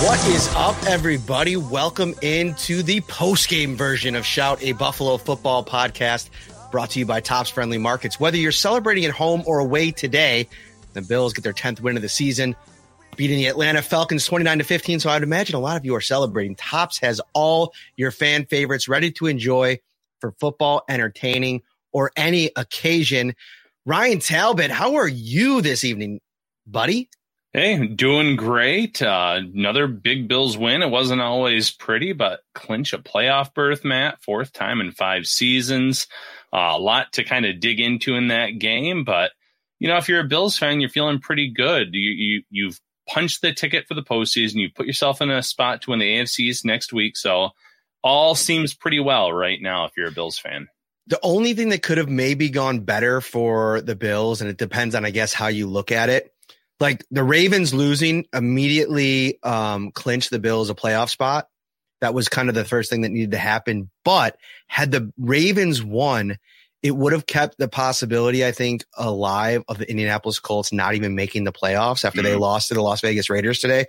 What is up, everybody? Welcome into the post-game version of Shout, a Buffalo football podcast brought to you by Tops Friendly Markets. Whether you're celebrating at home or away today, the Bills get their 10th win of the season, beating the Atlanta Falcons 29 to 15. So I'd imagine a lot of you are celebrating. Tops has all your fan favorites ready to enjoy for football, entertaining, or any occasion. Ryan Talbot, how are you this evening, buddy? Hey, doing great. Uh, another big Bills win. It wasn't always pretty, but clinch a playoff berth, Matt. Fourth time in five seasons. Uh, a lot to kind of dig into in that game, but you know, if you're a Bills fan, you're feeling pretty good. You, you you've punched the ticket for the postseason. You put yourself in a spot to win the AFC East next week. So all seems pretty well right now if you're a Bills fan. The only thing that could have maybe gone better for the Bills, and it depends on, I guess, how you look at it. Like the Ravens losing immediately um, clinched the Bills a playoff spot. That was kind of the first thing that needed to happen. But had the Ravens won, it would have kept the possibility, I think, alive of the Indianapolis Colts not even making the playoffs after they lost to the Las Vegas Raiders today.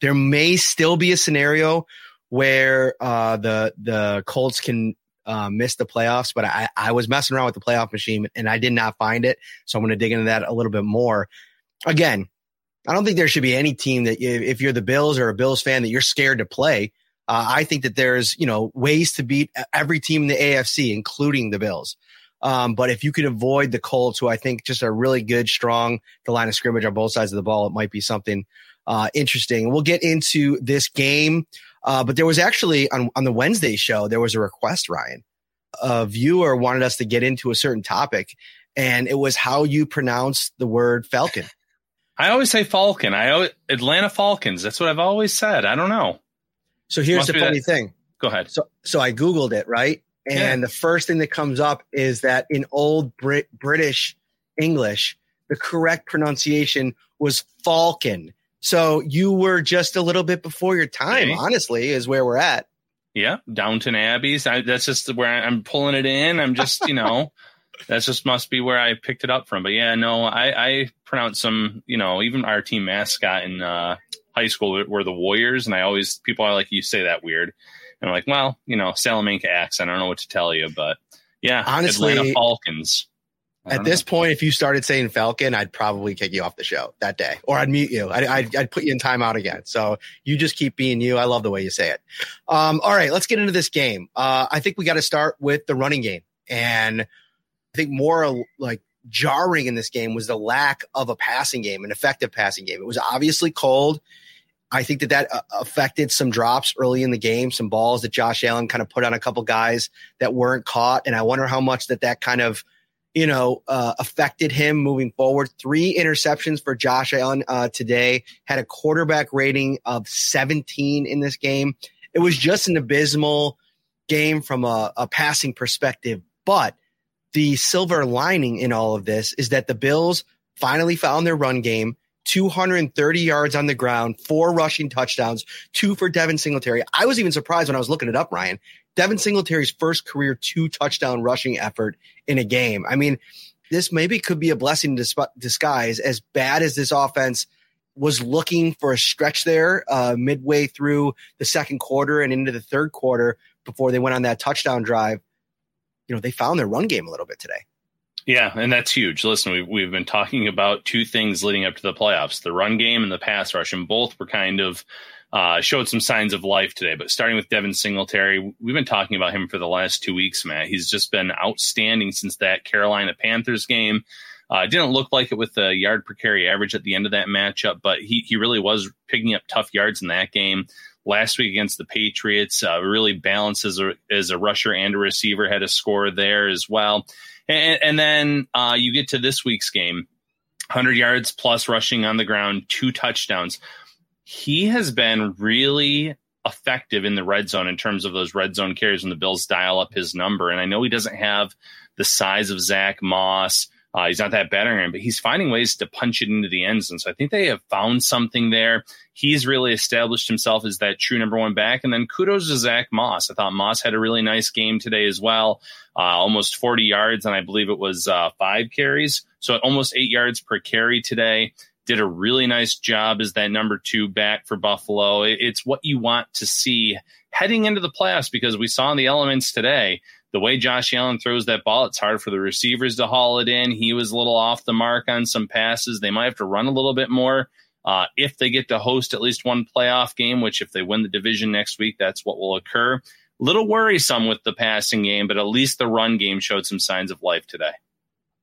There may still be a scenario where uh, the the Colts can uh, miss the playoffs, but I, I was messing around with the playoff machine and I did not find it. So I'm going to dig into that a little bit more. Again, I don't think there should be any team that if you're the Bills or a Bills fan that you're scared to play. Uh, I think that there's, you know, ways to beat every team in the AFC, including the Bills. Um, but if you could avoid the Colts, who I think just are really good, strong, the line of scrimmage on both sides of the ball, it might be something uh, interesting. We'll get into this game. Uh, but there was actually on, on the Wednesday show, there was a request, Ryan. A viewer wanted us to get into a certain topic, and it was how you pronounce the word Falcon. I always say Falcon. I always, Atlanta Falcons. That's what I've always said. I don't know. So here's the funny that- thing. Go ahead. So so I googled it, right? And Yeah. the first thing that comes up is that in old Brit- British English, the correct pronunciation was Falcon. So you were just a little bit before your time, Okay. honestly, is where we're at. Yeah, Downton Abbeys. I, that's just where I'm pulling it in. I'm just, you know, that's just must be where I picked it up from. But yeah, no, I, I pronounce some, you know, even our team mascot in uh, high school were- the Warriors, and I always people are like, you say that weird, and I'm like, well, you know, Salamanca accent. I don't know what to tell you, but yeah, Honestly, Atlanta Falcons. I At this know. point, if you started saying Falcon, I'd probably kick you off the show that day, or I'd mute you. I'd, I'd, I'd put you in timeout again. So you just keep being you. I love the way you say it. Um, all right, let's get into this game. Uh, I think we got to start with the running game, and I think more like jarring in this game was the lack of a passing game, an effective passing game. It was obviously cold. I think that that uh, affected some drops early in the game, some balls that Josh Allen kind of put on a couple guys that weren't caught, and I wonder how much that that kind of you know, uh, affected him moving forward. Three interceptions for Josh Allen uh, today. Had a quarterback rating of 17 in this game. It was just an abysmal game from a, a passing perspective. But the silver lining in all of this is that the Bills finally found their run game. 230 yards on the ground, four rushing touchdowns, two for Devin Singletary. I was even surprised when I was looking it up, Ryan. Devin Singletary's first career two touchdown rushing effort in a game. I mean, this maybe could be a blessing in disguise. As bad as this offense was looking for a stretch there uh, midway through the second quarter and into the third quarter before they went on that touchdown drive, you know, they found their run game a little bit today. Yeah, and that's huge. Listen, we've, we've been talking about two things leading up to the playoffs the run game and the pass rush, and both were kind of uh, showed some signs of life today. But starting with Devin Singletary, we've been talking about him for the last two weeks, Matt. He's just been outstanding since that Carolina Panthers game. Uh, didn't look like it with the yard per carry average at the end of that matchup, but he, he really was picking up tough yards in that game. Last week against the Patriots, uh, really balanced as a, as a rusher and a receiver, had a score there as well. And, and then uh, you get to this week's game 100 yards plus rushing on the ground, two touchdowns. He has been really effective in the red zone in terms of those red zone carries when the Bills dial up his number. And I know he doesn't have the size of Zach Moss. Uh, he's not that better, but he's finding ways to punch it into the end zone. So I think they have found something there. He's really established himself as that true number one back. And then kudos to Zach Moss. I thought Moss had a really nice game today as well uh, almost 40 yards, and I believe it was uh, five carries. So almost eight yards per carry today. Did a really nice job as that number two back for Buffalo. It's what you want to see heading into the playoffs because we saw in the elements today the way Josh Allen throws that ball, it's hard for the receivers to haul it in. He was a little off the mark on some passes. They might have to run a little bit more uh, if they get to host at least one playoff game, which if they win the division next week, that's what will occur little worrisome with the passing game, but at least the run game showed some signs of life today.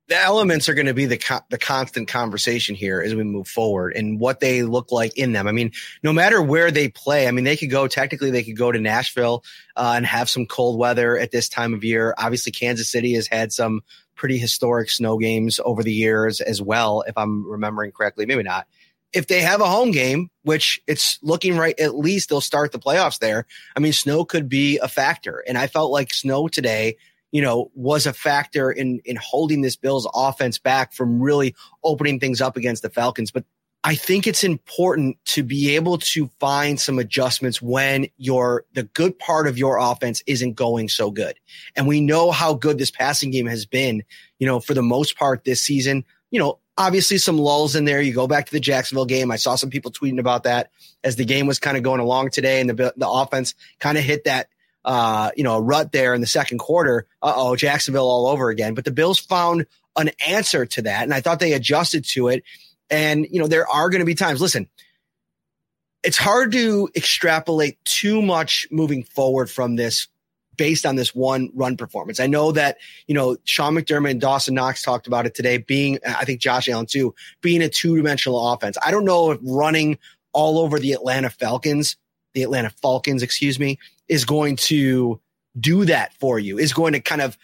The elements are going to be the co- the constant conversation here as we move forward and what they look like in them. I mean, no matter where they play, I mean, they could go technically they could go to Nashville uh, and have some cold weather at this time of year. Obviously, Kansas City has had some pretty historic snow games over the years as well, if I'm remembering correctly. Maybe not if they have a home game, which it's looking right, at least they'll start the playoffs there. I mean, snow could be a factor. And I felt like snow today, you know, was a factor in, in holding this Bills offense back from really opening things up against the Falcons. But I think it's important to be able to find some adjustments when your the good part of your offense isn't going so good. And we know how good this passing game has been, you know, for the most part this season. You know, obviously some lulls in there. You go back to the Jacksonville game. I saw some people tweeting about that as the game was kind of going along today and the, the offense kind of hit that, uh, you know, a rut there in the second quarter. Uh oh, Jacksonville all over again. But the Bills found an answer to that. And I thought they adjusted to it. And, you know, there are going to be times, listen, it's hard to extrapolate too much moving forward from this based on this one run performance. I know that, you know, Sean McDermott and Dawson Knox talked about it today being, I think Josh Allen too, being a two dimensional offense. I don't know if running all over the Atlanta Falcons, the Atlanta Falcons, excuse me, is going to do that for you, is going to kind of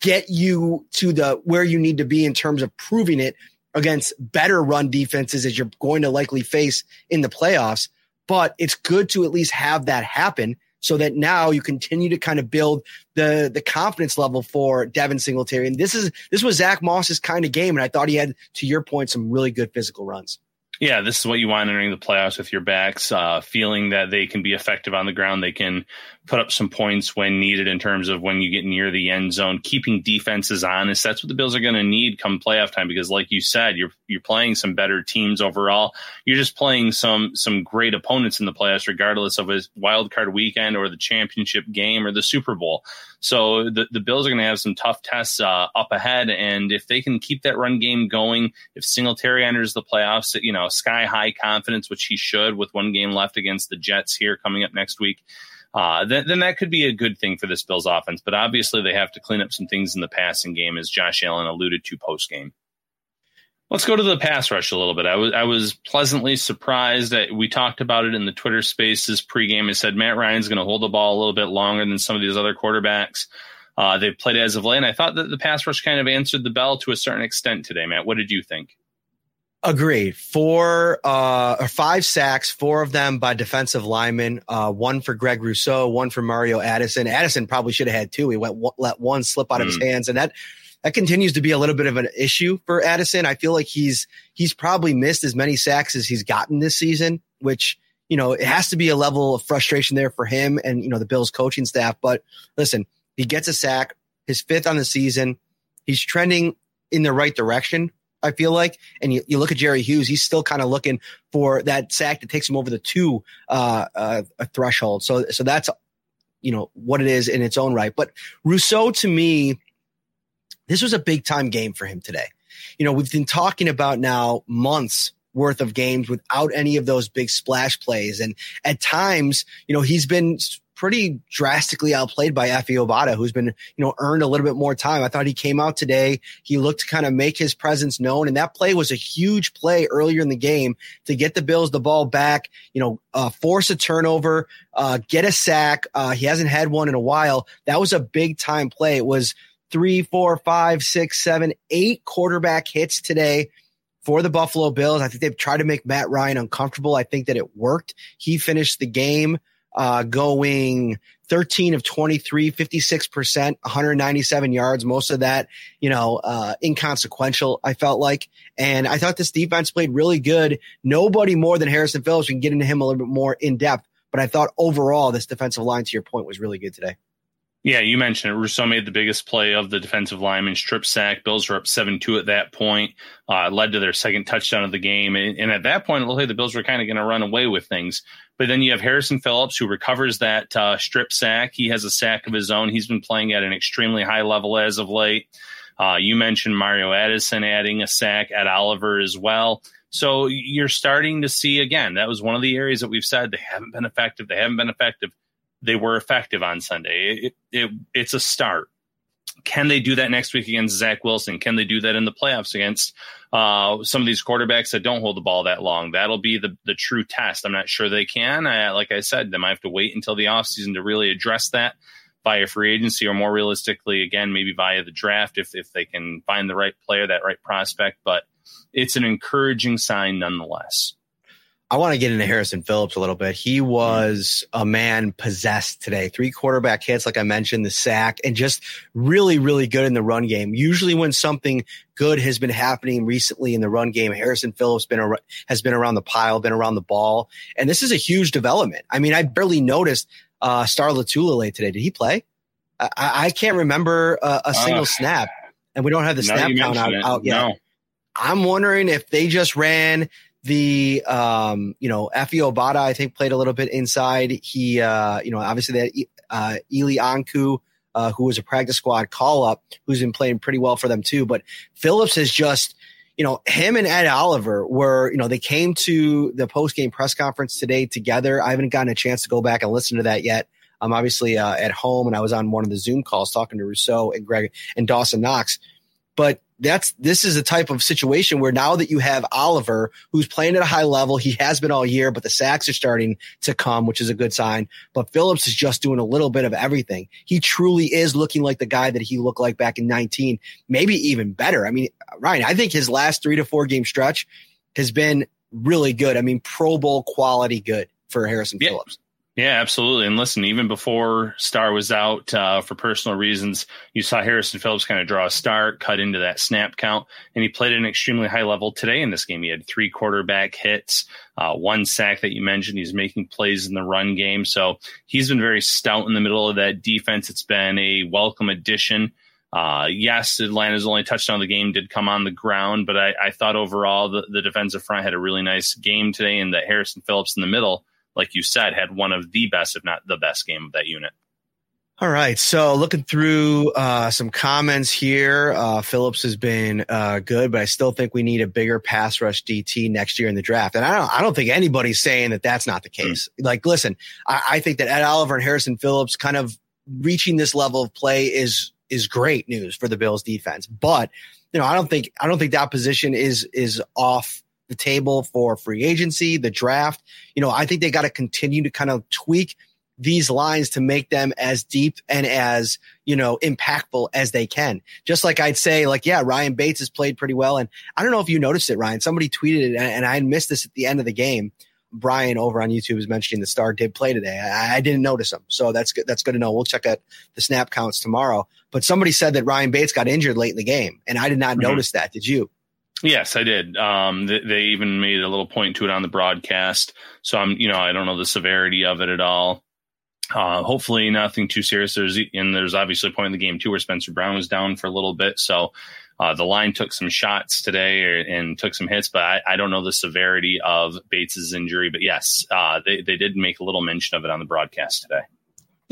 get you to the where you need to be in terms of proving it against better run defenses as you're going to likely face in the playoffs. But it's good to at least have that happen so that now you continue to kind of build the the confidence level for Devin Singletary. And this is this was Zach Moss's kind of game, and I thought he had, to your point, some really good physical runs. Yeah, this is what you want entering the playoffs with your backs, uh, feeling that they can be effective on the ground. They can put up some points when needed in terms of when you get near the end zone, keeping defenses honest. That's what the Bills are going to need come playoff time because, like you said, you're you're playing some better teams overall. You're just playing some some great opponents in the playoffs, regardless of a wild card weekend or the championship game or the Super Bowl. So the, the Bills are going to have some tough tests uh, up ahead. And if they can keep that run game going, if Singletary enters the playoffs, you know, sky high confidence, which he should with one game left against the Jets here coming up next week, uh, then, then that could be a good thing for this Bills offense. But obviously, they have to clean up some things in the passing game, as Josh Allen alluded to post game. Let's go to the pass rush a little bit. I was I was pleasantly surprised that we talked about it in the Twitter Spaces pregame. I said Matt Ryan's going to hold the ball a little bit longer than some of these other quarterbacks. Uh, they've played as of late, and I thought that the pass rush kind of answered the bell to a certain extent today. Matt, what did you think? Agreed. Four uh, or five sacks, four of them by defensive linemen. Uh, one for Greg Rousseau, one for Mario Addison. Addison probably should have had two. He went let one slip out of his hmm. hands, and that that continues to be a little bit of an issue for Addison. I feel like he's he's probably missed as many sacks as he's gotten this season, which you know it has to be a level of frustration there for him and you know the Bills coaching staff. But listen, he gets a sack, his fifth on the season. He's trending in the right direction. I feel like, and you, you look at Jerry Hughes, he's still kind of looking for that sack that takes him over the two uh, uh, threshold. So, so that's you know what it is in its own right. But Rousseau, to me, this was a big time game for him today. You know, we've been talking about now months worth of games without any of those big splash plays, and at times, you know, he's been pretty drastically outplayed by Efe Obada, who's been, you know, earned a little bit more time. I thought he came out today. He looked to kind of make his presence known. And that play was a huge play earlier in the game to get the Bills the ball back, you know, uh, force a turnover, uh, get a sack. Uh, he hasn't had one in a while. That was a big time play. It was three, four, five, six, seven, eight quarterback hits today for the Buffalo Bills. I think they've tried to make Matt Ryan uncomfortable. I think that it worked. He finished the game uh, going 13 of 23, 56%, 197 yards. Most of that, you know, uh, inconsequential, I felt like. And I thought this defense played really good. Nobody more than Harrison Phillips can get into him a little bit more in depth. But I thought overall, this defensive line, to your point, was really good today. Yeah, you mentioned it. Rousseau made the biggest play of the defensive lineman strip sack. Bills were up 7 2 at that point, uh, led to their second touchdown of the game. And, and at that point, it looked like the Bills were kind of going to run away with things. But then you have Harrison Phillips, who recovers that uh, strip sack. He has a sack of his own. He's been playing at an extremely high level as of late. Uh, you mentioned Mario Addison adding a sack Ed Oliver as well. So you're starting to see again, that was one of the areas that we've said they haven't been effective. They haven't been effective they were effective on Sunday. It, it, it's a start. Can they do that next week against Zach Wilson? Can they do that in the playoffs against uh, some of these quarterbacks that don't hold the ball that long? That'll be the, the true test. I'm not sure they can. I, like I said, they might have to wait until the offseason to really address that via free agency or more realistically, again, maybe via the draft if, if they can find the right player, that right prospect. But it's an encouraging sign nonetheless. I want to get into Harrison Phillips a little bit. He was a man possessed today. Three quarterback hits, like I mentioned, the sack, and just really, really good in the run game. Usually, when something good has been happening recently in the run game, Harrison Phillips been ar- has been around the pile, been around the ball, and this is a huge development. I mean, I barely noticed uh, Star Lotulelei today. Did he play? I, I can't remember a, a single uh, snap, and we don't have the snap count out, out, yet. No. I'm wondering if they just ran the um, you know Efe Obada, I think played a little bit inside. He uh, you know obviously that uh, Eli Ankou, uh, who was a practice squad call up who's been playing pretty well for them too. But Phillips has just you know him and Ed Oliver were you know they came to the post game press conference today together. I haven't gotten a chance to go back and listen to that yet. I'm obviously uh, at home and I was on one of the Zoom calls talking to Rousseau and Greg and Dawson Knox. But that's this is a type of situation where now that you have Oliver, who's playing at a high level, he has been all year, but the sacks are starting to come, which is a good sign. But Phillips is just doing a little bit of everything. He truly is looking like the guy that he looked like back in 19, maybe even better. I mean, Ryan, I think his last three to four game stretch has been really good. I mean, Pro Bowl quality good for Harrison yeah. Phillips. Yeah, absolutely. And listen, even before Star was out uh, for personal reasons, you saw Harrison Phillips kind of draw a start, cut into that snap count, and he played at an extremely high level today in this game. He had three quarterback hits, uh, one sack that you mentioned. He's making plays in the run game. So he's been very stout in the middle of that defense. It's been a welcome addition. Uh, yes, Atlanta's only touchdown of the game did come on the ground, but I, I thought overall the, the defensive front had a really nice game today, and that Harrison Phillips in the middle like you said, had one of the best, if not the best game of that unit. All right. So looking through uh, some comments here, uh, Phillips has been uh, good, but I still think we need a bigger pass rush DT next year in the draft. And I don't, I don't think anybody's saying that that's not the hmm. case. Mm. Like, listen, I, I think that Ed Oliver and Harrison Phillips kind of reaching this level of play is is great news for the Bills defense. But you know, I don't think I don't think that position is is off the table for free agency, the draft. You know, I think they got to continue to kind of tweak these lines to make them as deep and as, you know, impactful as they can. Just like I'd say, like, yeah, Ryan Bates has played pretty well. And I don't know if you noticed it, Ryan. Somebody tweeted it and I missed this at the end of the game. Brian over on YouTube is mentioning the star did play today. I, I, didn't notice him, so that's good. That's good to know. We'll check out the snap counts tomorrow. But somebody said that Ryan Bates got injured late in the game, and I did not mm-hmm. notice that. Did you? Yes, I did. Um, they, they, even made a little point to it on the broadcast. So I'm, you know, I don't know the severity of it at all. Uh, hopefully nothing too serious. There's and there's obviously a point in the game too where Spencer Brown was down for a little bit. So uh, the line took some shots today or, and took some hits, but I, I, don't know the severity of Bates's injury. But yes, uh, they they did make a little mention of it on the broadcast today.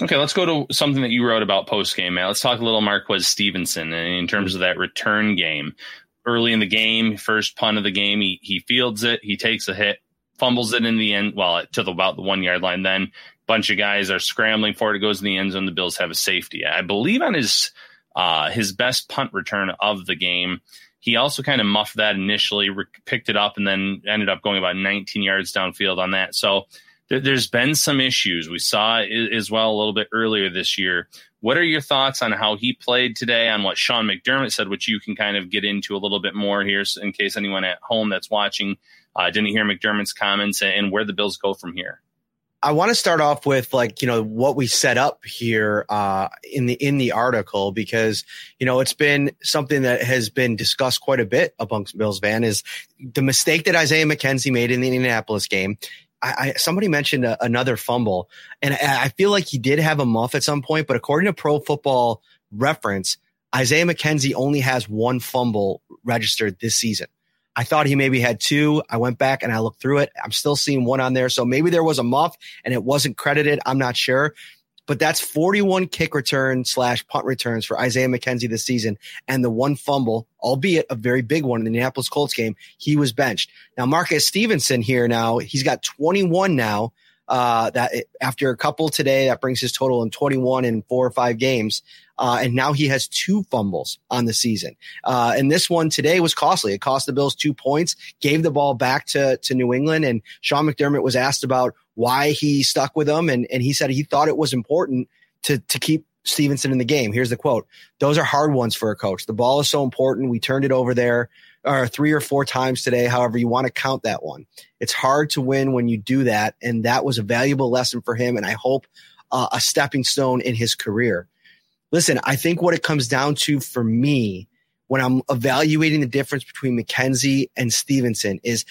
Okay, let's go to something that you wrote about post game, Matt. Let's talk a little Marquez Stevenson in terms of that return game. Early in the game, first punt of the game, he he fields it, he takes a hit, fumbles it in the end, well, to the, about the one yard line. Then bunch of guys are scrambling for it. It goes in the end zone. The Bills have a safety. I believe on his uh, his best punt return of the game. He also kind of muffed that initially, re- picked it up, and then ended up going about 19 yards downfield on that. So th- there's been some issues. We saw as well a little bit earlier this year. What are your thoughts on how he played today, on what Sean McDermott said, which you can kind of get into a little bit more here in case anyone at home that's watching uh, didn't hear McDermott's comments and where the Bills go from here? I want to start off with like, you know, what we set up here uh, in the in the article because, you know, it's been something that has been discussed quite a bit amongst Bills fan is the mistake that Isaiah McKenzie made in the Indianapolis game. I, I somebody mentioned a, another fumble, and I, I feel like he did have a muff at some point, but according to Pro Football Reference, Isaiah McKenzie only has one fumble registered this season. I thought he maybe had two. I went back and I looked through it. I'm still seeing one on there. So maybe there was a muff and it wasn't credited. I'm not sure. But that's 41 kick return slash punt returns for Isaiah McKenzie this season. And the one fumble, albeit a very big one in the Indianapolis Colts game, he was benched. Now, Marquez Stevenson here now, he's got 21 now. Uh, that after a couple today, that brings his total in 21 in four or five games. Uh, and now he has two fumbles on the season. Uh, and this one today was costly. It cost the Bills two points, gave the ball back to, to New England. And Sean McDermott was asked about why he stuck with them. And, and he said he thought it was important to, to keep Stevenson in the game. Here's the quote. Those are hard ones for a coach. The ball is so important. We turned it over there or three or four times today, however you want to count that one. It's hard to win when you do that. And that was a valuable lesson for him. And I hope uh, a stepping stone in his career listen, I think what it comes down to for me when I'm evaluating the difference between McKenzie and Stevenson is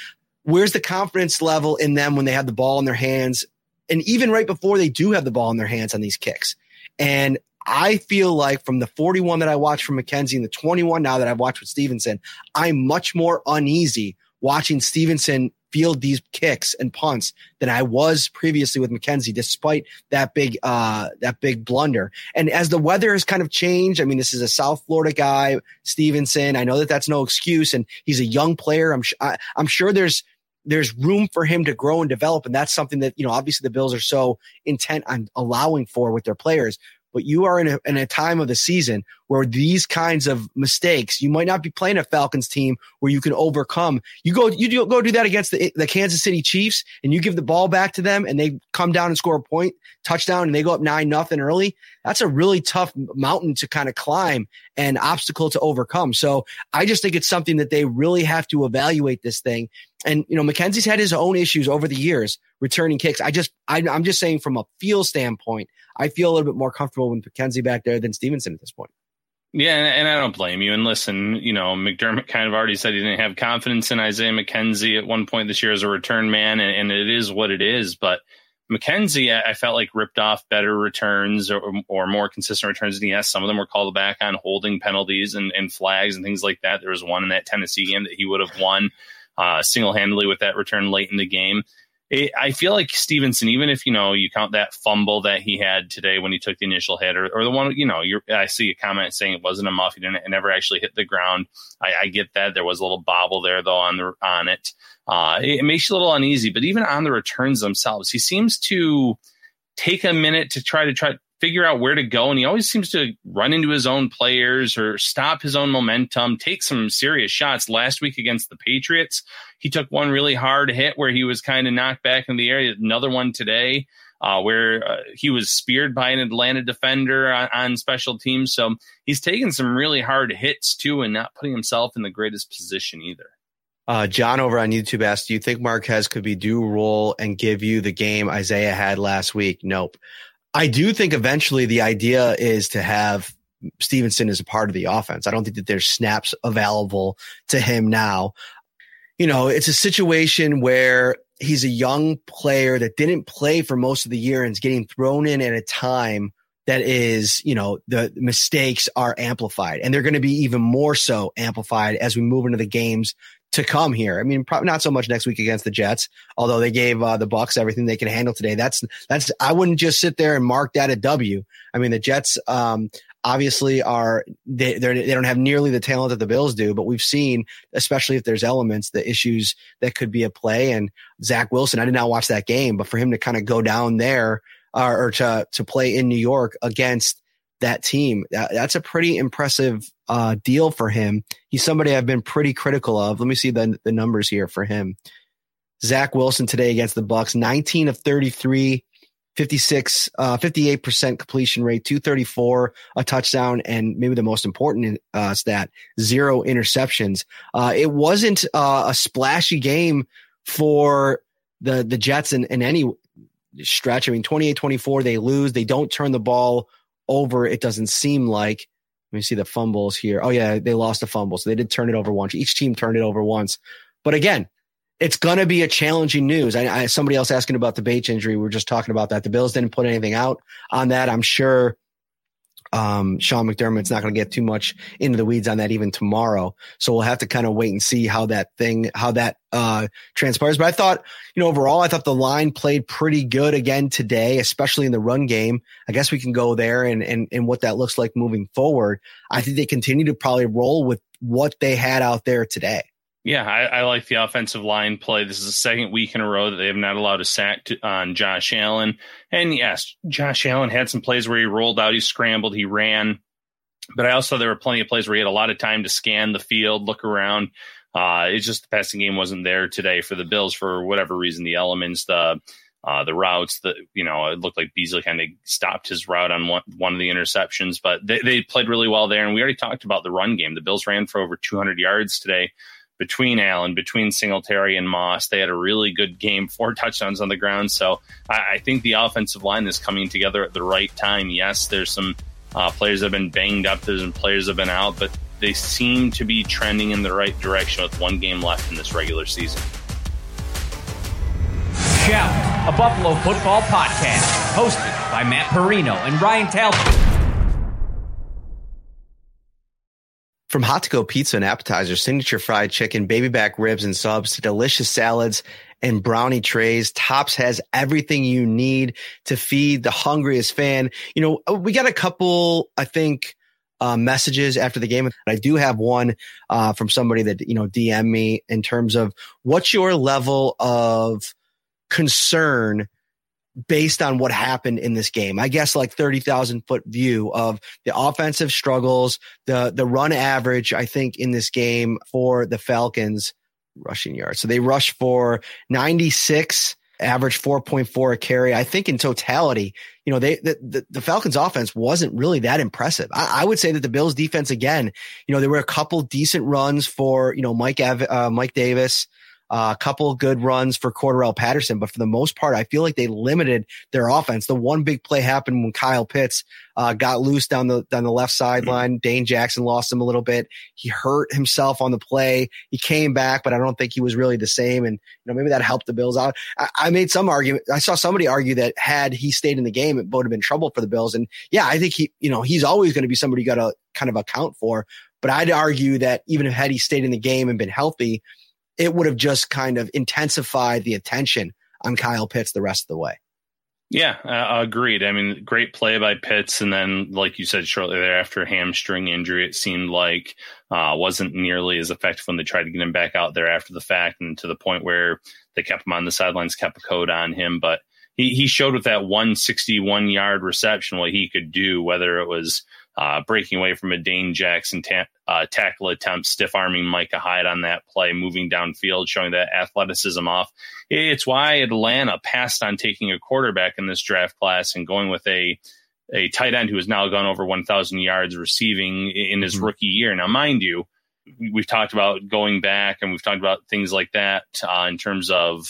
where's the confidence level in them when they have the ball in their hands and even right before they do have the ball in their hands on these kicks. And I feel like from the 41 that I watched from McKenzie and the 21 now that I've watched with Stevenson, I'm much more uneasy watching Stevenson field these kicks and punts than I was previously with McKenzie, despite that big uh, that big blunder. And as the weather has kind of changed, I mean, this is a South Florida guy, Stevenson. I know that that's no excuse, and he's a young player. I'm I, I'm sure there's there's room for him to grow and develop, and that's something that you know obviously the Bills are so intent on allowing for with their players but you are in a, in a time of the season where these kinds of mistakes, you might not be playing a Falcons team where you can overcome. You go, you do, go do that against the, the Kansas City Chiefs and you give the ball back to them and they come down and score a point touchdown and they go up nine nothing early. That's a really tough mountain to kind of climb and obstacle to overcome. So I just think it's something that they really have to evaluate this thing. And, you know, McKenzie's had his own issues over the years returning kicks. I just, I, I'm just saying from a feel standpoint, I feel a little bit more comfortable with McKenzie back there than Stevenson at this point. Yeah, and, I don't blame you. And listen, you know, McDermott kind of already said he didn't have confidence in Isaiah McKenzie at one point this year as a return man, and, and it is what it is. But McKenzie, I, felt like ripped off better returns or, or more consistent returns than he has. Some of them were called back on holding penalties and, and flags and things like that. There was one in that Tennessee game that he would have won uh, single handedly with that return late in the game it, I feel like Stevenson, even if you know you count that fumble that he had today when he took the initial hit, or, or the one you know, I see a comment saying it wasn't a muff, he didn't, it never actually hit the ground. I, I, get that there was a little bobble there though on the on it. Uh, it, it makes you a little uneasy, but even on the returns themselves, he seems to take a minute to try to try figure out where to go. And he always seems to run into his own players or stop his own momentum, take some serious shots. Last week against the Patriots, he took one really hard hit where he was kind of knocked back in the area. Another one today. Uh, where uh, he was speared by an Atlanta defender on, on, special teams. So he's taking some really hard hits too and not putting himself in the greatest position either. Uh, John over on YouTube asked, do you think Marquez could be due role and give you the game Isaiah had last week? Nope. I do think eventually the idea is to have Stevenson as a part of the offense. I don't think that there's snaps available to him now. You know, it's a situation where he's a young player that didn't play for most of the year and is getting thrown in at a time that is, you know, the mistakes are amplified and they're going to be even more so amplified as we move into the games to come here. I mean, probably not so much next week against the Jets, although they gave uh, the Bucs everything they can handle today. That's that's I wouldn't just sit there and mark that a W. I mean, the Jets um, obviously are they they don't have nearly the talent that the Bills do, but we've seen, especially if there's elements, the issues that could be at play. And Zach Wilson, I did not watch that game, but for him to kind of go down there uh, or to to play in New York against that team. That, that's a pretty impressive uh, deal for him. He's somebody I've been pretty critical of. Let me see the the numbers here for him. Zach Wilson today against the Bucs, 19 of 33, 56, uh, 58% completion rate, 234, a touchdown, and maybe the most important uh, stat, zero interceptions. Uh, it wasn't uh, a splashy game for the the Jets in, in any stretch. I mean, 28 24, they lose. They don't turn the ball over. It doesn't seem like. Let me see the fumbles here. Oh, yeah, they lost a fumble. So they did turn it over once. Each team turned it over once. But again, it's going to be a challenging news. I, I, somebody else asking about the Bates injury. We were just talking about that. The Bills didn't put anything out on that. I'm sure um, Sean McDermott's not going to get too much into the weeds on that even tomorrow. So we'll have to kind of wait and see how that thing, how that, uh, transpires. But I thought, you know, overall, I thought the line played pretty good again today, especially in the run game. I guess we can go there and, and, and what that looks like moving forward. I think they continue to probably roll with what they had out there today. Yeah, I, I, like the offensive line play. This is the second week in a row that they have not allowed a sack to, on Josh Allen. And yes, Josh Allen had some plays where he rolled out, he scrambled, he ran. But I also there were plenty of plays where he had a lot of time to scan the field, look around. Uh, it's just the passing game wasn't there today for the Bills for whatever reason. The elements, the uh, the routes, the you know, it looked like Beasley kind of stopped his route on one, one of the interceptions, but they, they played really well there. And we already talked about the run game. The Bills ran for over 200 yards today between Allen, between Singletary and Moss. They had a really good game, four touchdowns on the ground. So I, I think the offensive line is coming together at the right time. Yes, there's some uh, players that have been banged up, there's some players that have been out, but they seem to be trending in the right direction with one game left in this regular season. Shout, a Buffalo football podcast, hosted by Matt Parrino and Ryan Talbot. From hot to go pizza and appetizers, signature fried chicken, baby back ribs and subs to delicious salads and brownie trays, Tops has everything you need to feed the hungriest fan. You know, uh, we got a couple, I think, uh, messages after the game. I do have one uh, from somebody that, you know, DM me in terms of what's your level of concern based on what happened in this game. I guess like 30,000 foot view of the offensive struggles, the, the run average, I think in this game for the Falcons rushing yards. So they rushed for 96, average 4.4 a carry. I think in totality, you know, they, the, the, the Falcons offense wasn't really that impressive. I, I, would say that the Bills defense again, you know, there were a couple decent runs for, you know, Mike, uh, Mike Davis, uh, a couple good runs for Cordarrelle Patterson, but for the most part, I feel like they limited their offense. The one big play happened when Kyle Pitts uh, got loose down the down the left sideline. Dane Jackson lost him a little bit. He hurt himself on the play. He came back, but I don't think he was really the same. And you know maybe that helped the Bills out. I, I made some argument. I saw somebody argue that had he stayed in the game, it would have been trouble for the Bills. And yeah, I think he you know he's always going to be somebody you got to kind of account for. But I'd argue that even if had he stayed in the game and been healthy, it would have just kind of intensified the attention on Kyle Pitts the rest of the way. Yeah, uh, agreed. I mean, great play by Pitts, and then, like you said, shortly thereafter, hamstring injury. It seemed like uh, wasn't nearly as effective when they tried to get him back out there after the fact, and to the point where they kept him on the sidelines, kept a code on him. But he he showed with that 161 yard reception what he could do, whether it was uh, breaking away from a Dane Jackson ta- uh, tackle attempt, stiff arming Micah Hyde on that play, moving downfield, showing that athleticism off. It's why Atlanta passed on taking a quarterback in this draft class and going with a a tight end who has now gone over 1,000 yards receiving in his mm-hmm. rookie year. Now, mind you, we've talked about going back and we've talked about things like that uh, in terms of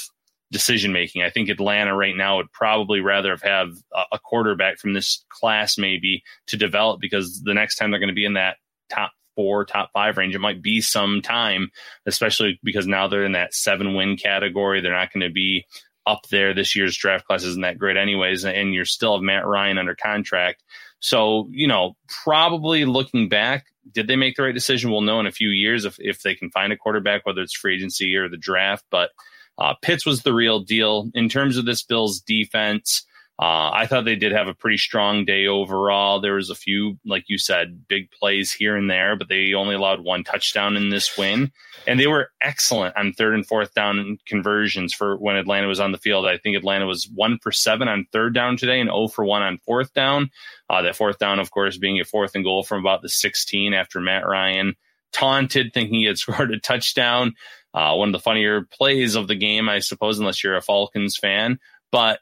decision making. I think Atlanta right now would probably rather have, a quarterback from this class maybe to develop because the next time they're going to be in that top four, top five range, it might be some time, especially because now they're in that seven win category. They're not going to be up there. This year's draft class isn't that great anyways, and you're still have Matt Ryan under contract. So, you know, probably looking back, did they make the right decision? We'll know in a few years if, if they can find a quarterback, whether it's free agency or the draft. But uh, Pitts was the real deal in terms of this Bills defense. Uh, I thought they did have a pretty strong day overall. There was a few, like you said, big plays here and there, but they only allowed one touchdown in this win, and they were excellent on third and fourth down conversions for when Atlanta was on the field. I think Atlanta was one for seven on third down today, and zero oh for one on fourth down. Uh, that fourth down, of course, being a fourth and goal from about the 16 after Matt Ryan taunted, thinking he had scored a touchdown. Uh, one of the funnier plays of the game, I suppose, unless you're a Falcons fan. But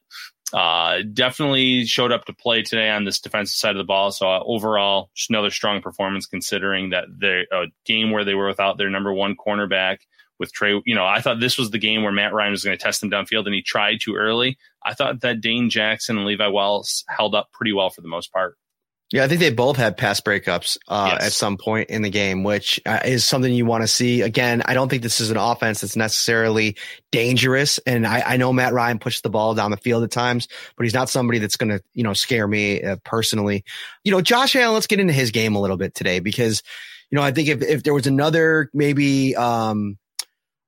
uh, definitely showed up to play today on this defensive side of the ball. So uh, overall, just another strong performance considering that the a game where they were without their number one cornerback with Trey. You know, I thought this was the game where Matt Ryan was going to test them downfield, and he tried too early. I thought that Dane Jackson and Levi Wallace held up pretty well for the most part. Yeah, I think they both had pass breakups uh, yes. at some point in the game, which uh, is something you want to see. Again, I don't think this is an offense that's necessarily dangerous, and I, I know Matt Ryan pushed the ball down the field at times, but he's not somebody that's going to you know scare me uh, personally. You know, Josh Allen. Let's get into his game a little bit today because you know I think if if there was another maybe um,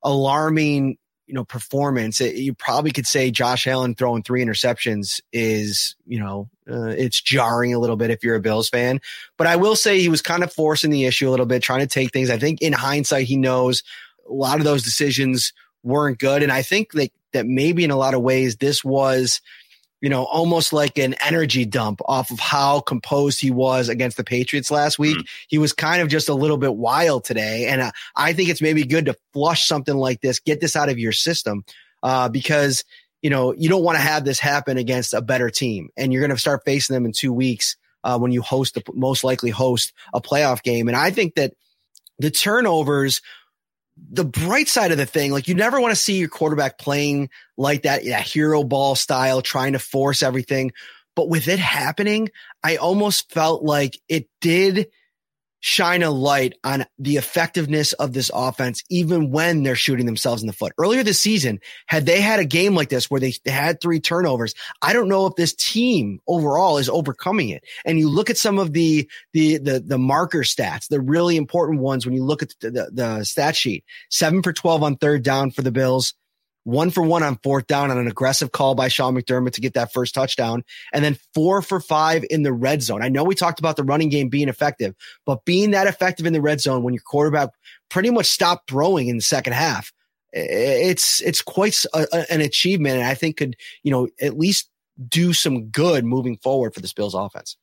alarming you know, performance, it, you probably could say Josh Allen throwing three interceptions is, you know, uh, it's jarring a little bit if you're a Bills fan. But I will say he was kind of forcing the issue a little bit, trying to take things. I think in hindsight, he knows a lot of those decisions weren't good. And I think that, that maybe in a lot of ways, this was, you know, almost like an energy dump off of how composed he was against the Patriots last week. Mm. He was kind of just a little bit wild today. And uh, I think it's maybe good to flush something like this, get this out of your system, uh, because, you know, you don't want to have this happen against a better team. And you're going to start facing them in two weeks uh, when you host the most likely host a playoff game. And I think that the turnovers the bright side of the thing, like you never want to see your quarterback playing like that, yeah, hero ball style, trying to force everything. But with it happening, I almost felt like it did shine a light on the effectiveness of this offense, even when they're shooting themselves in the foot. Earlier this season, had they had a game like this where they had three turnovers, I don't know if this team overall is overcoming it. And you look at some of the, the, the, the marker stats, the really important ones when you look at the, the, the stat sheet, seven for 12 on third down for the Bills, one for one on fourth down on an aggressive call by Sean McDermott to get that first touchdown, and then four for five in the red zone. I know we talked about the running game being effective, but being that effective in the red zone when your quarterback pretty much stopped throwing in the second half, it's it's quite a, an achievement, and I think could you know at least do some good moving forward for this Bills offense.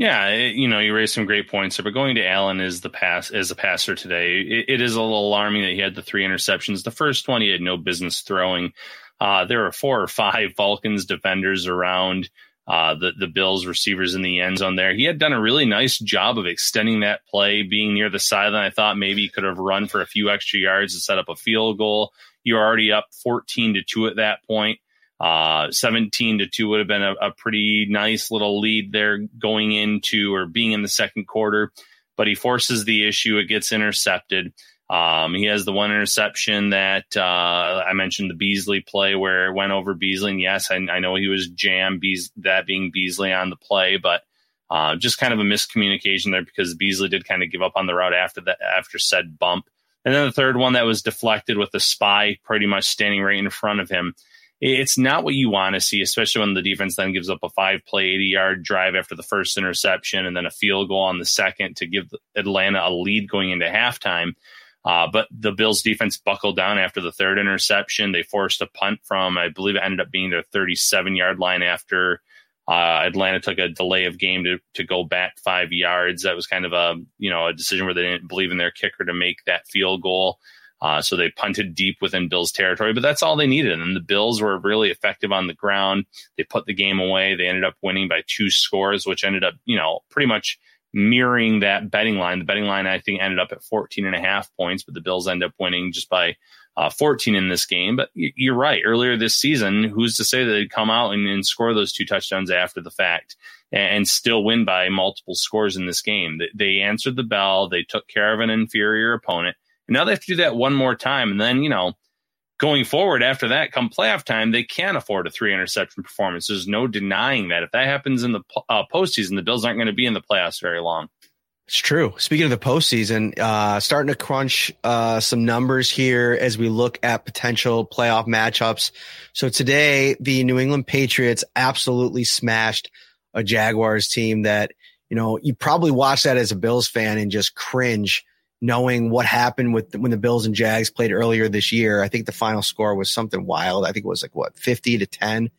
Yeah, it, you know, you raised some great points there, but going to Allen is the pass as a passer today, it, it is a little alarming that he had the three interceptions. The first one he had no business throwing. Uh, there were four or five Falcons defenders around uh, the the Bills receivers in the end zone. There, he had done a really nice job of extending that play, being near the sideline. I thought maybe he could have run for a few extra yards to set up a field goal. You're already up fourteen to two at that point. Uh, 17 to 2 would have been a, a, pretty nice little lead there going into or being in the second quarter, but he forces the issue. It gets intercepted. Um, he has the one interception that uh, I mentioned the Beasley play where it went over Beasley. And yes, I, I know he was jammed, Beas- that being Beasley on the play, but uh, just kind of a miscommunication there because Beasley did kind of give up on the route after that after said bump. And then the third one that was deflected with the spy pretty much standing right in front of him it's not what you want to see, especially when the defense then gives up a five play, 80 yard drive after the first interception and then a field goal on the second to give Atlanta a lead going into halftime. Uh, but the Bills defense buckled down after the third interception. They forced a punt from, I believe it ended up being their 37 yard line after uh, Atlanta took a delay of game to, to go back five yards. That was kind of a, you know, a decision where they didn't believe in their kicker to make that field goal. Uh, so they punted deep within Bills territory, but that's all they needed. And the Bills were really effective on the ground. They put the game away. They ended up winning by two scores, which ended up, you know, pretty much mirroring that betting line. The betting line, I think, ended up at 14 and a half points, but the Bills end up winning just by uh, 14 in this game. But you're right. Earlier this season, who's to say that they'd come out and, and score those two touchdowns after the fact and, and, still win by multiple scores in this game? They, they answered the bell. They took care of an inferior opponent. Now they have to do that one more time. And then, you know, going forward after that, come playoff time, they can't afford a three interception performance. There's no denying that. If that happens in the uh, postseason, the Bills aren't going to be in the playoffs very long. It's true. Speaking of the postseason, uh, starting to crunch uh, some numbers here as we look at potential playoff matchups. So today, the New England Patriots absolutely smashed a Jaguars team that, you know, you probably watch that as a Bills fan and just cringe knowing what happened with when the Bills and Jags played earlier this year. I think the final score was something wild. I think it was like what 50 to 10.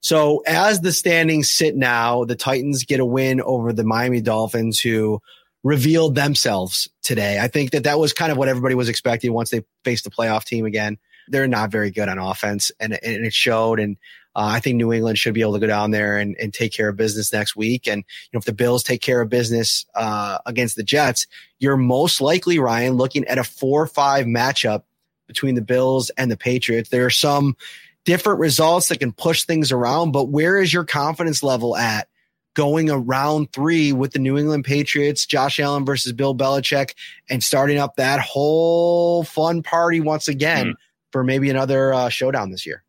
So as the standings sit now, the Titans get a win over the Miami Dolphins who revealed themselves today. I think that that was kind of what everybody was expecting once they faced the playoff team again. They're not very good on offense and, and it showed. And uh, I think New England should be able to go down there and, and take care of business next week. And you know, if the Bills take care of business uh, against the Jets, you're most likely Ryan looking at a four-five matchup between the Bills and the Patriots. There are some different results that can push things around, but where is your confidence level at? Going around three with the New England Patriots, Josh Allen versus Bill Belichick, and starting up that whole fun party once again mm. for maybe another uh, showdown this year.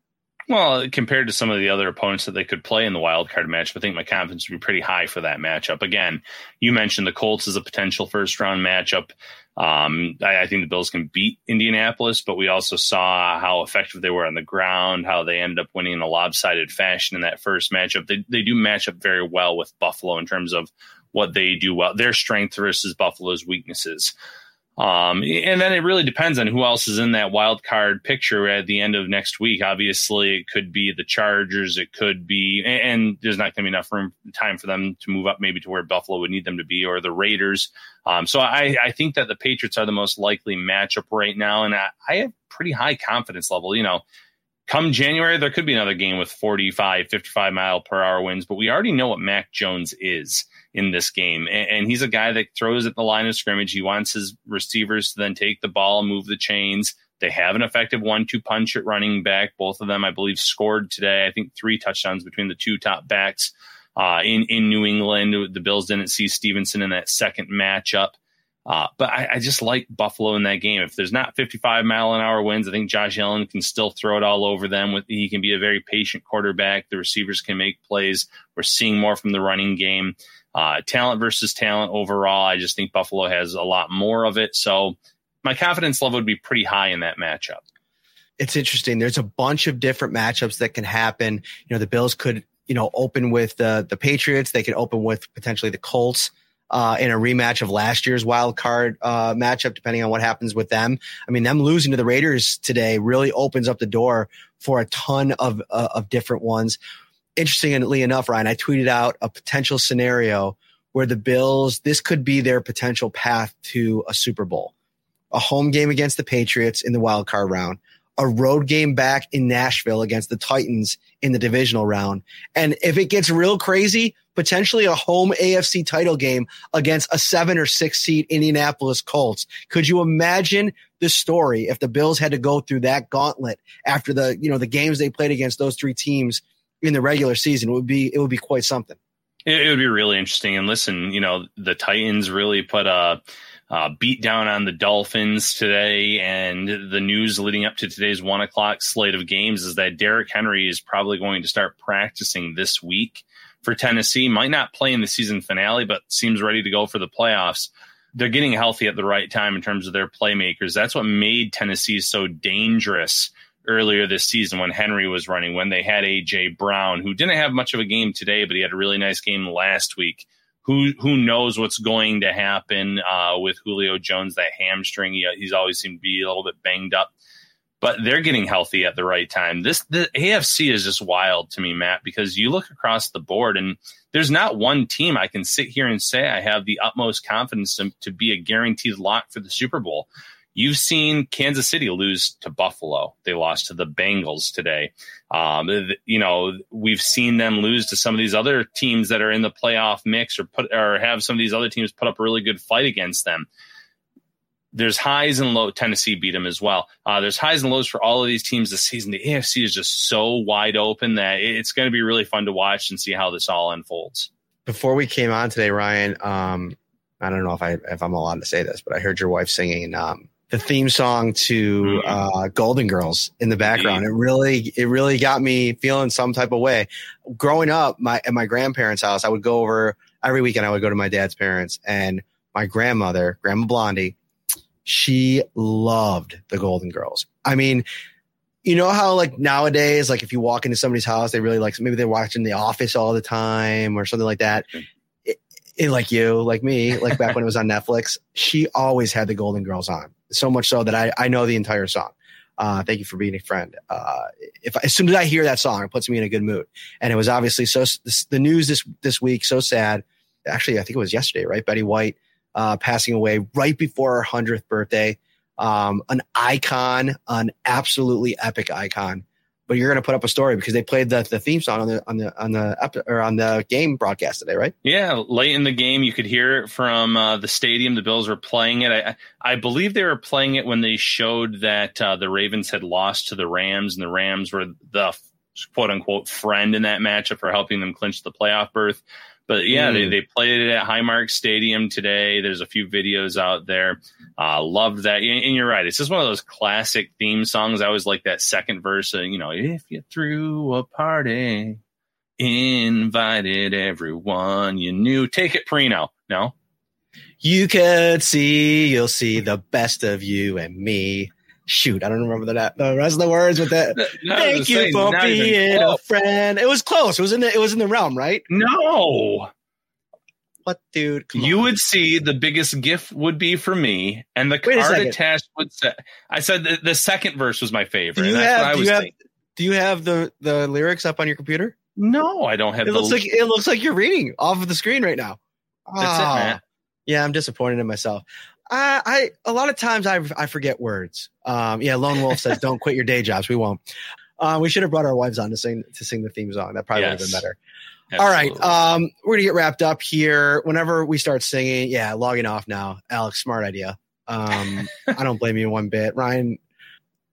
Well, compared to some of the other opponents that they could play in the wild card match, I think my confidence would be pretty high for that matchup. Again, you mentioned the Colts as a potential first round matchup. Um, I, I, think the Bills can beat Indianapolis, but we also saw how effective they were on the ground, how they ended up winning in a lopsided fashion in that first matchup. They, they do match up very well with Buffalo in terms of what they do well, their strength versus Buffalo's weaknesses. Um, and then it really depends on who else is in that wild card picture at the end of next week. Obviously, it could be the Chargers. It could be, and there's not going to be enough room time for them to move up maybe to where Buffalo would need them to be, or the Raiders. Um, so I, I think that the Patriots are the most likely matchup right now, and I, I have pretty high confidence level. You know, come January, there could be another game with 45, 55 mile per hour winds, but we already know what Mac Jones is in this game. And, and, he's a guy that throws at the line of scrimmage. He wants his receivers to then take the ball, move the chains. They have an effective one two punch at running back. Both of them, I believe, scored today. I think three touchdowns between the two top backs uh, in, in New England. The Bills didn't see Stevenson in that second matchup. Uh, but I, I, just like Buffalo in that game. If there's not 55 mile an hour winds, I think Josh Allen can still throw it all over them. With he can be a very patient quarterback. The receivers can make plays. We're seeing more from the running game. Uh, talent versus talent overall, I just think Buffalo has a lot more of it. So my confidence level would be pretty high in that matchup. It's interesting. There's a bunch of different matchups that can happen. You know, the Bills could, you know, open with the the Patriots. They could open with potentially the Colts. Uh, in a rematch of last year's wild card uh, matchup, depending on what happens with them. I mean, them losing to the Raiders today really opens up the door for a ton of uh, of different ones interestingly enough, Ryan, I tweeted out a potential scenario where the Bills, this could be their potential path to a Super Bowl. A home game against the Patriots in the wild card round, a road game back in Nashville against the Titans in the divisional round. And if it gets real crazy, potentially a home AFC title game against a seven or six seed Indianapolis Colts. Could you imagine the story if the Bills had to go through that gauntlet after the, you know, the games they played against those three teams in the regular season. It would be it would be quite something. It, would be really interesting. And listen, you know, the Titans really put a, a beat down on the Dolphins today, and the news leading up to today's one o'clock slate of games is that Derrick Henry is probably going to start practicing this week for Tennessee. Might not play in the season finale, but seems ready to go for the playoffs. They're getting healthy at the right time in terms of their playmakers. That's what made Tennessee so dangerous earlier this season when Henry was running, when they had AJ Brown, who didn't have much of a game today, but he had a really nice game last week. Who who knows what's going to happen uh, with Julio Jones? That hamstring, he, he's always seemed to be a little bit banged up, but they're getting healthy at the right time. This the AFC is just wild to me, Matt, because you look across the board and there's not one team I can sit here and say I have the utmost confidence to, to be a guaranteed lock for the Super Bowl You've seen Kansas City lose to Buffalo. They lost to the Bengals today. Um, you know, we've seen them lose to some of these other teams that are in the playoff mix or put or have some of these other teams put up a really good fight against them. There's highs and low. Tennessee beat them as well. Uh, there's highs and lows for all of these teams this season. The AFC is just so wide open that it's going to be really fun to watch and see how this all unfolds. Before we came on today, Ryan, um, I don't know if I if I'm allowed to say this, but I heard your wife singing um, the theme song to mm-hmm. uh, Golden Girls in the background. It really, it really got me feeling some type of way. Growing up, my at my grandparents' house, I would go over every weekend. I would go to my dad's parents, and my grandmother, Grandma Blondie, she loved the Golden Girls. I mean, you know how like nowadays, like if you walk into somebody's house, they really like maybe they're watching The Office all the time or something like that. It, it, like you, like me, like back when it was on Netflix, she always had the Golden Girls on so much so that I, I know the entire song. Uh, thank you for being a friend. Uh, if as soon as I hear that song, it puts me in a good mood. And it was obviously so this, the news this this week so sad. Actually, I think it was yesterday, right? Betty White uh, passing away right before her hundredth birthday. Um, an icon, an absolutely epic icon but you're going to put up a story because they played the, the theme song on the on the on the or on the game broadcast today, right? Yeah, late in the game, you could hear it from uh, the stadium. The Bills were playing it. I, I believe they were playing it when they showed that uh, the Ravens had lost to the Rams, and the Rams were the quote unquote friend in that matchup for helping them clinch the playoff berth. But yeah, mm. they, they played it at Highmark Stadium today. There's a few videos out there. Uh, loved that. And you're right. It's just one of those classic theme songs. I always like that second verse. Of, you know, if you threw a party, invited everyone you knew. Take it, Parrino. No? You could see, you'll see the best of you and me shoot, I don't remember the the rest of the words with that. No, Thank you for being a friend. It was close. It was in the it was in the realm, right? No. What, dude? you on. would see the biggest gift would be for me, and the card attached would say. I said the, the, second verse was my favorite. Do you have? Do you have, do you have the the lyrics up on your computer? No, I don't have. It looks like it looks like you're reading off of the screen right now. That's oh, it, ah. man. Yeah, I'm disappointed in myself. I, I a lot of times I I forget words. Um, yeah, Lone Wolf says, "Don't quit your day jobs." We won't. Uh, we should have brought our wives on to sing to sing the theme song. That probably yes. would have been better. Absolutely. All right, um, we're gonna get wrapped up here. Whenever we start singing, yeah, logging off now. Alex, smart idea. Um, I don't blame you one bit. Ryan,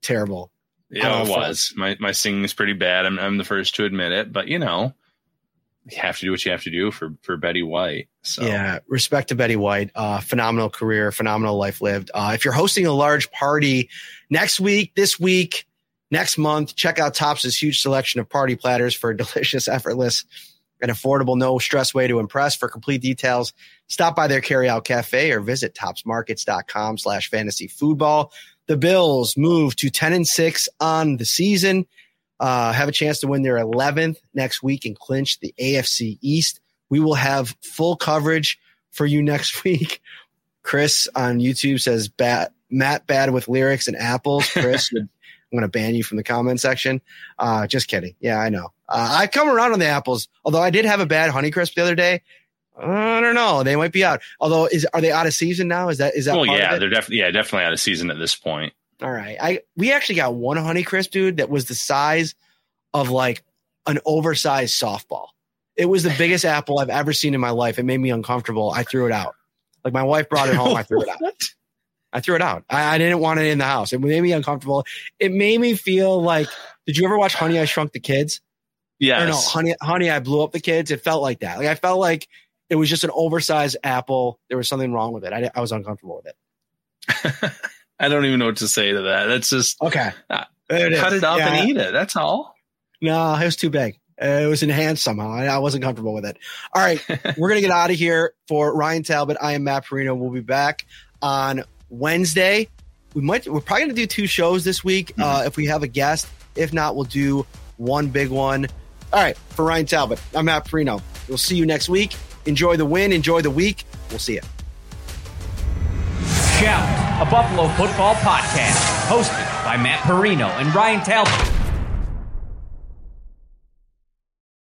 terrible. Yeah, it was. My my singing is pretty bad. I'm I'm the first to admit it, but you know, you have to do what you have to do for for Betty White. So yeah, respect to Betty White. Uh, phenomenal career, phenomenal life lived. Uh, if you're hosting a large party next week, this week, next month, check out Tops' huge selection of party platters for a delicious, effortless, and affordable, no stress way to impress. For complete details, stop by their carryout cafe or visit topsmarkets.com slash fantasy football. The Bills move to 10 and 6 on the season uh, have a chance to win their 11th next week and clinch the AFC East. We will have full coverage for you next week. Chris on YouTube says, "Bad Matt bad with lyrics and apples." Chris, I'm going to ban you from the comment section. Uh, just kidding. Yeah, I know. Uh, I come around on the apples, although I did have a bad Honeycrisp the other day. I don't know. They might be out. Although, is are they out of season now? Is that is that? Well, yeah, they're definitely yeah, definitely out of season at this point. All right. I we actually got one Honeycrisp, dude, that was the size of like an oversized softball. It was the biggest apple I've ever seen in my life. It made me uncomfortable. I threw it out. Like my wife brought it home. I threw it out. I threw it out. I, I, didn't want it in the house. It made me uncomfortable. It made me feel like. Did you ever watch Honey I Shrunk the Kids? Yeah. No, Honey, Honey I Blew Up the Kids. It felt like that. Like I felt like it was just an oversized apple. There was something wrong with it. I, I was uncomfortable with it. I don't even know what to say to that. That's just okay. Uh, it cut is. it up yeah. and eat it. That's all. No, it was too big. Uh, it was enhanced somehow. I, I wasn't comfortable with it. All right, we're gonna get out of here. For Ryan Talbot, I am Matt Parrino. We'll be back on Wednesday. We might. We're probably gonna do two shows this week mm-hmm. uh, if we have a guest. If not, we'll do one big one. All right, for Ryan Talbot, I'm Matt Parrino. We'll see you next week. Enjoy the win. Enjoy the week. We'll see you. Shout, a Buffalo football podcast, hosted by Matt Parrino and Ryan Talbot